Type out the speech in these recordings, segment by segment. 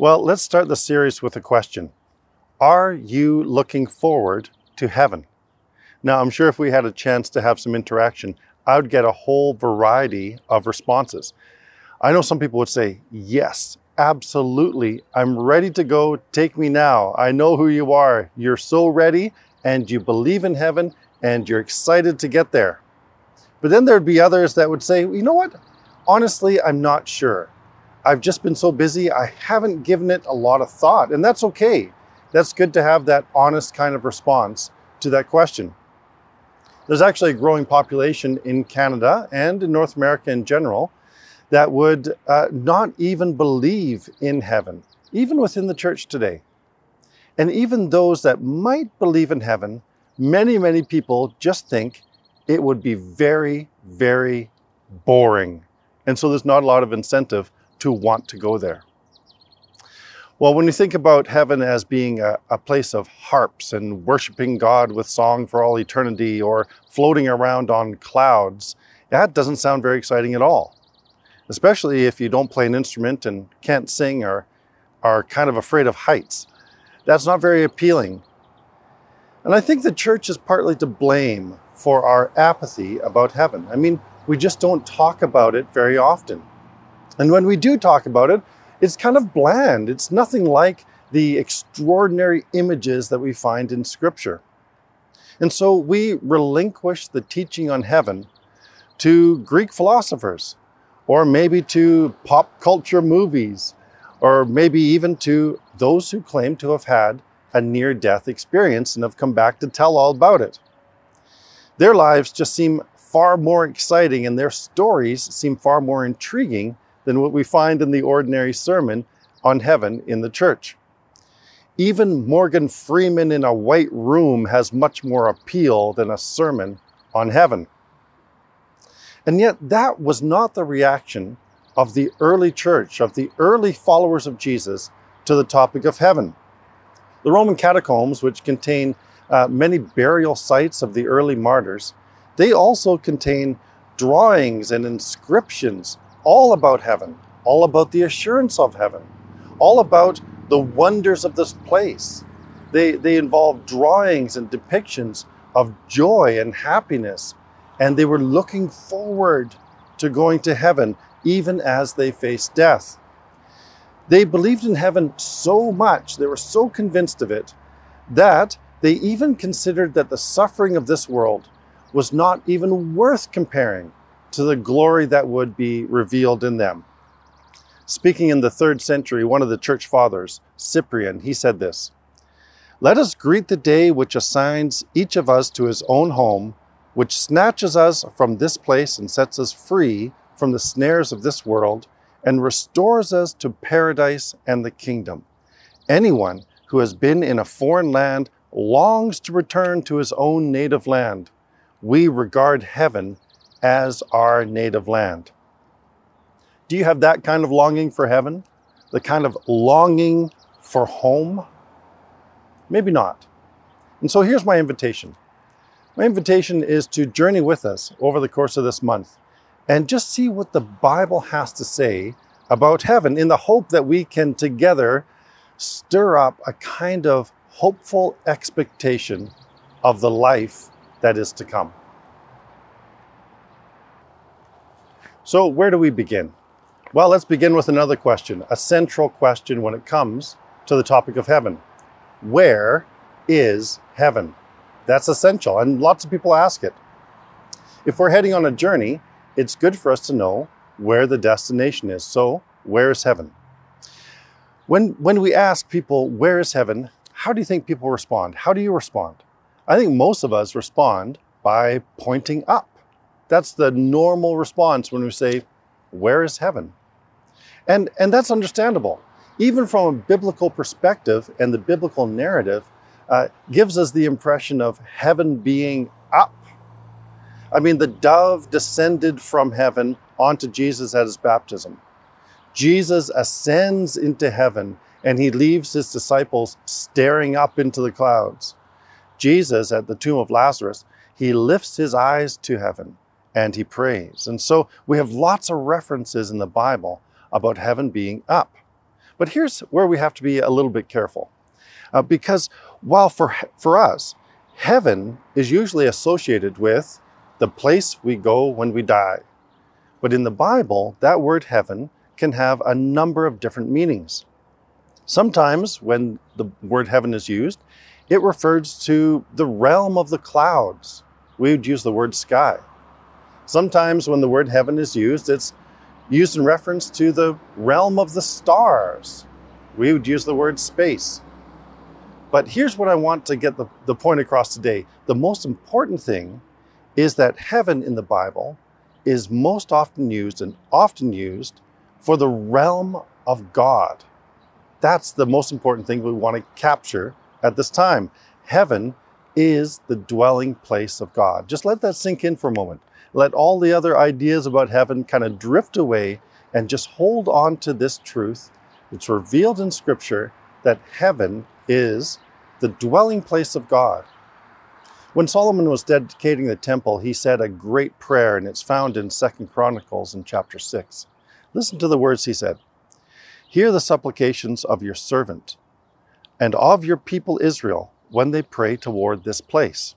Well, let's start the series with a question Are you looking forward to heaven? Now, I'm sure if we had a chance to have some interaction, I would get a whole variety of responses. I know some people would say, Yes, absolutely. I'm ready to go. Take me now. I know who you are. You're so ready, and you believe in heaven, and you're excited to get there. But then there'd be others that would say, You know what? Honestly, I'm not sure. I've just been so busy, I haven't given it a lot of thought, and that's okay. That's good to have that honest kind of response to that question. There's actually a growing population in Canada and in North America in general that would uh, not even believe in heaven, even within the church today. And even those that might believe in heaven, many, many people just think it would be very, very boring. And so there's not a lot of incentive to want to go there. Well, when you think about heaven as being a, a, place of harps and worshiping God with song for all eternity or floating around on clouds, that doesn't sound very exciting at all. Especially if you don't play an instrument and can't sing or are kind of afraid of heights. That's not very appealing. And I think the church is partly to blame for our apathy about heaven. I mean, we just don't talk about it very often. And when we do talk about it, it's kind of bland. It's nothing like the extraordinary images that we find in Scripture. And so we relinquish the teaching on heaven to Greek philosophers, or maybe to pop culture movies, or maybe even to those who claim to have had a near death experience and have come back to tell all about it. Their lives just seem far more exciting and their stories seem far more intriguing than what we find in the ordinary sermon on heaven in the church. Even Morgan Freeman in a white room has much more appeal than a sermon on heaven. And yet, that was not the reaction of the early church, of the early followers of Jesus, to the topic of heaven. The Roman catacombs, which contain uh, many burial sites of the early martyrs, they also contain drawings and inscriptions all about heaven, all about the assurance of heaven, all about the wonders of this place. They, they involve drawings and depictions of joy and happiness, and they were looking forward to going to heaven even as they faced death. They believed in heaven so much, they were so convinced of it, that they even considered that the suffering of this world was not even worth comparing to the glory that would be revealed in them. Speaking in the third century, one of the church fathers, Cyprian, he said this Let us greet the day which assigns each of us to his own home, which snatches us from this place and sets us free from the snares of this world, and restores us to paradise and the kingdom. Anyone who has been in a foreign land longs to return to his own native land. We regard heaven as our native land. Do you have that kind of longing for heaven? The kind of longing for home? Maybe not. And so here's my invitation. My invitation is to journey with us over the course of this month and just see what the Bible has to say about heaven in the hope that we can together stir up a kind of hopeful expectation of the life that is to come. So, where do we begin? Well, let's begin with another question, a central question when it comes to the topic of heaven. Where is heaven? That's essential, and lots of people ask it. If we're heading on a journey, it's good for us to know where the destination is. So, where is heaven? When, when we ask people, where is heaven? How do you think people respond? How do you respond? I think most of us respond by pointing up. That's the normal response when we say, Where is heaven? And, and that's understandable. Even from a biblical perspective, and the biblical narrative uh, gives us the impression of heaven being up. I mean, the dove descended from heaven onto Jesus at his baptism. Jesus ascends into heaven and he leaves his disciples staring up into the clouds. Jesus, at the tomb of Lazarus, he lifts his eyes to heaven and he prays. And so we have lots of references in the Bible about heaven being up. But here's where we have to be a little bit careful. Uh, because while for, for us, heaven is usually associated with the place we go when we die. But in the Bible, that word heaven can have a number of different meanings. Sometimes, when the word heaven is used, it refers to the realm of the clouds. We would use the word sky. Sometimes, when the word heaven is used, it's used in reference to the realm of the stars. We would use the word space. But here's what I want to get the, the point across today. The most important thing is that heaven in the Bible is most often used and often used for the realm of God. That's the most important thing we want to capture at this time. Heaven is the dwelling place of God. Just let that sink in for a moment. Let all the other ideas about heaven kind of drift away and just hold on to this truth. It's revealed in Scripture that heaven is the dwelling place of God. When Solomon was dedicating the temple, he said a great prayer, and it's found in Second Chronicles in chapter 6. Listen to the words he said Hear the supplications of your servant and of your people Israel when they pray toward this place.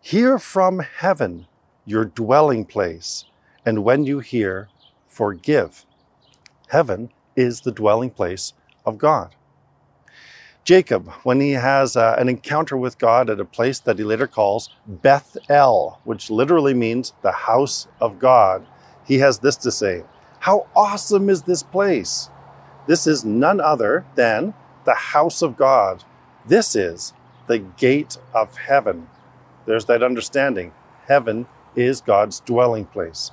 Hear from heaven your dwelling place, and when you hear, forgive. Heaven is the dwelling place of God. Jacob, when he has uh, an encounter with God at a place that he later calls Beth El, which literally means the house of God, he has this to say How awesome is this place! This is none other than the house of God. This is the gate of heaven. There's that understanding. Heaven is God's dwelling place.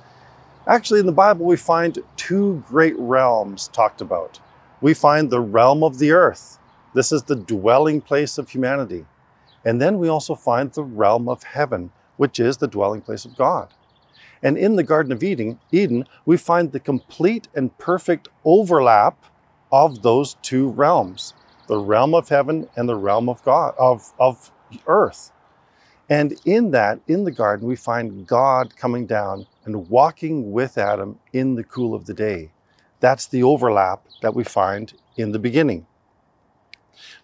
Actually, in the Bible, we find two great realms talked about. We find the realm of the earth, this is the dwelling place of humanity. And then we also find the realm of heaven, which is the dwelling place of God. And in the Garden of Eden, Eden, we find the complete and perfect overlap of those two realms, the realm of heaven and the realm of God of, of earth. And in that, in the garden, we find God coming down and walking with Adam in the cool of the day. That's the overlap that we find in the beginning.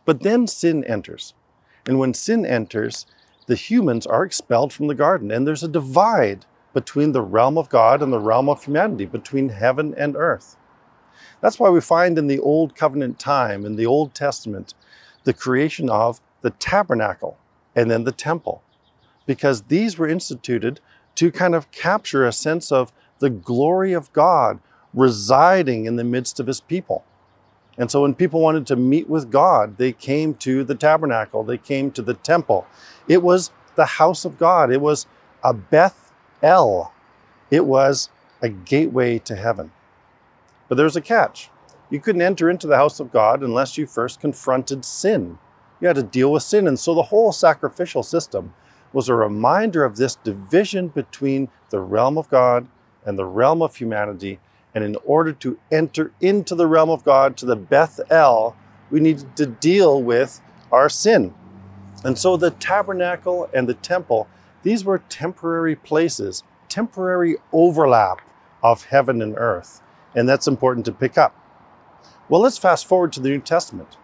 But then sin enters. And when sin enters, the humans are expelled from the garden, and there's a divide between the realm of God and the realm of humanity, between heaven and earth. That's why we find in the Old Covenant time, in the Old Testament, the creation of the tabernacle and then the temple, because these were instituted to kind of capture a sense of the glory of God residing in the midst of his people. And so when people wanted to meet with God, they came to the tabernacle, they came to the temple. It was the house of God, it was a Beth El, it was a gateway to heaven. But there's a catch. You couldn't enter into the house of God unless you first confronted sin. You had to deal with sin. And so the whole sacrificial system was a reminder of this division between the realm of God and the realm of humanity and in order to enter into the realm of God, to the Beth El, we needed to deal with our sin. And so the tabernacle and the temple, these were temporary places, temporary overlap of heaven and earth. And that's important to pick up. Well, let's fast forward to the New Testament.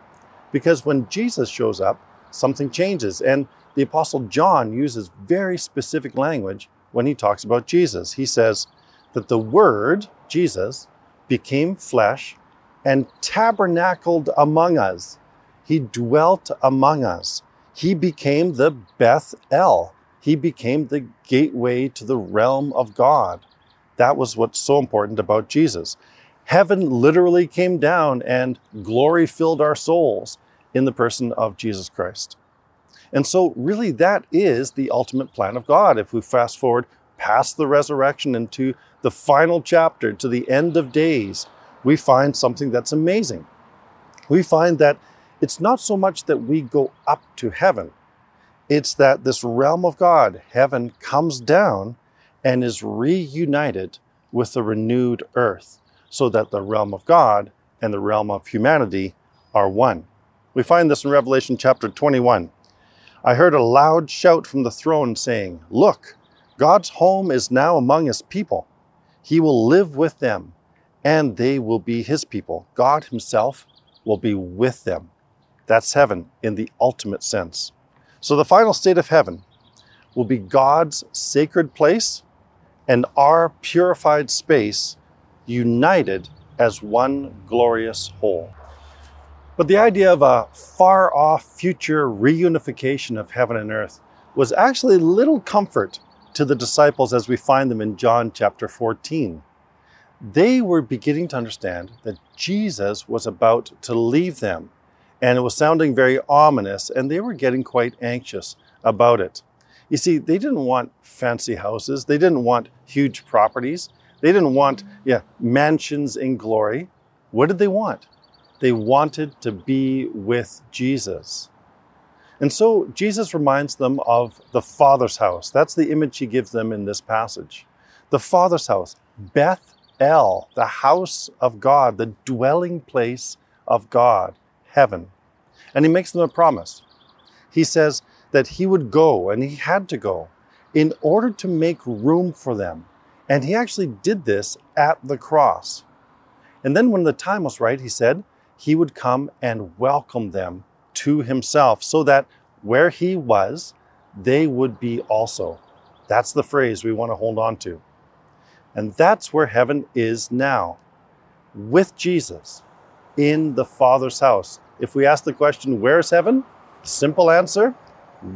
Because when Jesus shows up, something changes. And the Apostle John uses very specific language when he talks about Jesus. He says that the Word, Jesus, became flesh and tabernacled among us. He dwelt among us. He became the Beth El. He became the gateway to the realm of God. That was what's so important about Jesus. Heaven literally came down and glory filled our souls in the person of Jesus Christ. And so, really, that is the ultimate plan of God. If we fast forward past the resurrection into the final chapter, to the end of days, we find something that's amazing. We find that it's not so much that we go up to heaven, it's that this realm of God, heaven, comes down and is reunited with the renewed earth, so that the realm of God and the realm of humanity are one. We find this in Revelation chapter 21. I heard a loud shout from the throne saying, Look, God's home is now among his people. He will live with them, and they will be his people. God himself will be with them. That's heaven in the ultimate sense. So the final state of heaven will be God's sacred place and our purified space united as one glorious whole. But the idea of a far off future reunification of heaven and earth was actually little comfort to the disciples as we find them in John chapter 14. They were beginning to understand that Jesus was about to leave them, and it was sounding very ominous, and they were getting quite anxious about it. You see, they didn't want fancy houses, they didn't want huge properties, they didn't want yeah, mansions in glory. What did they want? They wanted to be with Jesus. And so Jesus reminds them of the Father's house. That's the image he gives them in this passage. The Father's house, Beth El, the house of God, the dwelling place of God, heaven. And he makes them a promise. He says that he would go, and he had to go, in order to make room for them. And he actually did this at the cross. And then when the time was right, he said, he would come and welcome them to himself so that where he was, they would be also. That's the phrase we want to hold on to. And that's where heaven is now, with Jesus in the Father's house. If we ask the question, where's heaven? Simple answer,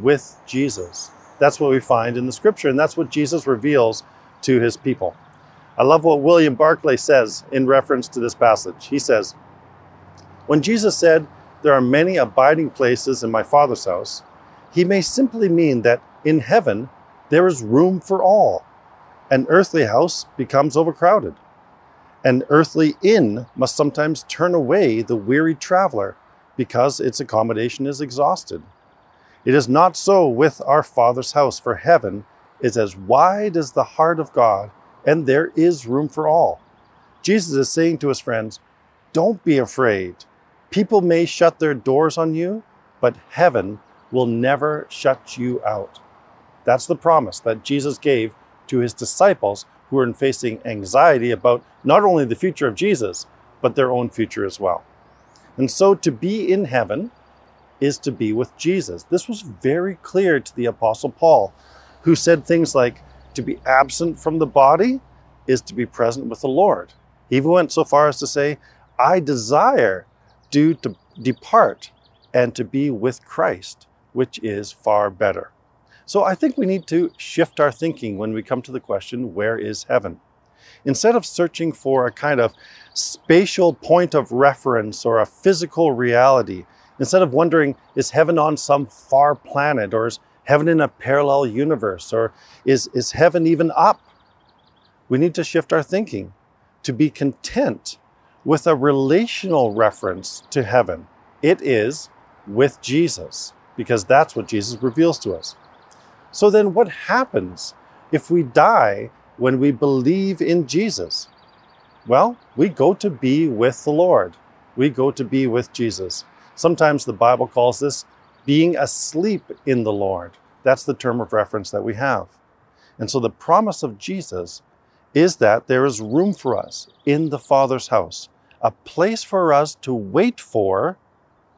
with Jesus. That's what we find in the scripture, and that's what Jesus reveals to his people. I love what William Barclay says in reference to this passage. He says, when Jesus said, There are many abiding places in my Father's house, he may simply mean that in heaven there is room for all. An earthly house becomes overcrowded. An earthly inn must sometimes turn away the weary traveler because its accommodation is exhausted. It is not so with our Father's house, for heaven is as wide as the heart of God, and there is room for all. Jesus is saying to his friends, Don't be afraid. People may shut their doors on you, but heaven will never shut you out. That's the promise that Jesus gave to his disciples who were facing anxiety about not only the future of Jesus, but their own future as well. And so to be in heaven is to be with Jesus. This was very clear to the Apostle Paul, who said things like, to be absent from the body is to be present with the Lord. He even went so far as to say, I desire do to depart and to be with Christ, which is far better. So I think we need to shift our thinking when we come to the question, where is heaven? Instead of searching for a kind of spatial point of reference or a physical reality, instead of wondering, is heaven on some far planet or is heaven in a parallel universe or is, is heaven even up? We need to shift our thinking to be content with a relational reference to heaven. It is with Jesus, because that's what Jesus reveals to us. So then, what happens if we die when we believe in Jesus? Well, we go to be with the Lord. We go to be with Jesus. Sometimes the Bible calls this being asleep in the Lord. That's the term of reference that we have. And so the promise of Jesus is that there is room for us in the Father's house a place for us to wait for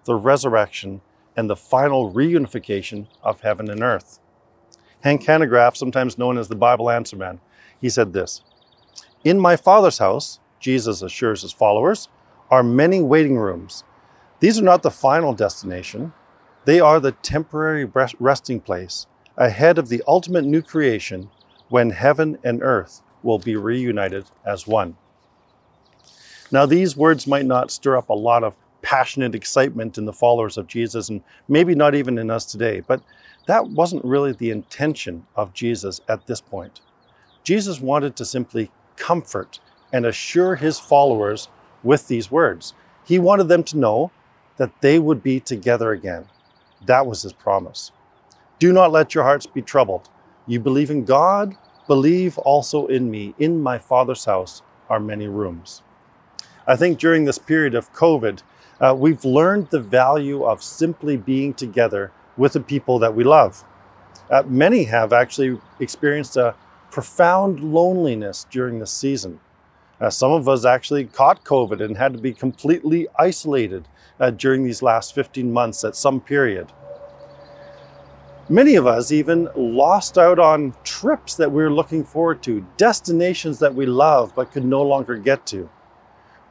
the resurrection and the final reunification of heaven and earth. Hank Hanegraaff, sometimes known as the Bible Answer Man, he said this In my Father's house, Jesus assures his followers, are many waiting rooms. These are not the final destination, they are the temporary resting place ahead of the ultimate new creation when heaven and earth will be reunited as one. Now, these words might not stir up a lot of passionate excitement in the followers of Jesus, and maybe not even in us today, but that wasn't really the intention of Jesus at this point. Jesus wanted to simply comfort and assure his followers with these words. He wanted them to know that they would be together again. That was his promise. Do not let your hearts be troubled. You believe in God, believe also in me. In my Father's house are many rooms. I think during this period of COVID, uh, we've learned the value of simply being together with the people that we love. Uh, many have actually experienced a profound loneliness during this season. Uh, some of us actually caught COVID and had to be completely isolated uh, during these last 15 months at some period. Many of us even lost out on trips that we were looking forward to, destinations that we love but could no longer get to.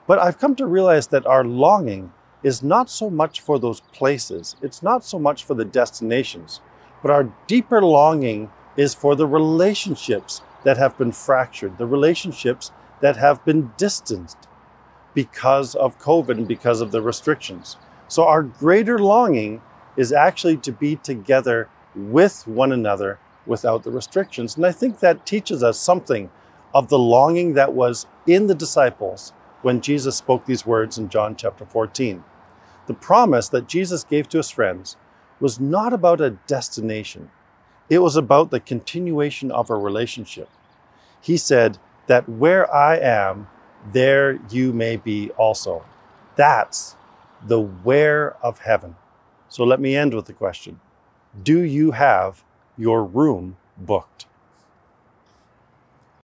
But I've come to realize that our longing is not so much for those places, it's not so much for the destinations, but our deeper longing is for the relationships that have been fractured, the relationships that have been distanced because of COVID and because of the restrictions. So, our greater longing is actually to be together with one another without the restrictions. And I think that teaches us something of the longing that was in the disciples when Jesus spoke these words in John chapter 14. The promise that Jesus gave to his friends was not about a destination, it was about the continuation of a relationship. He said, That where I am, there you may be also. That's the where of heaven. So let me end with the question Do you have your room booked?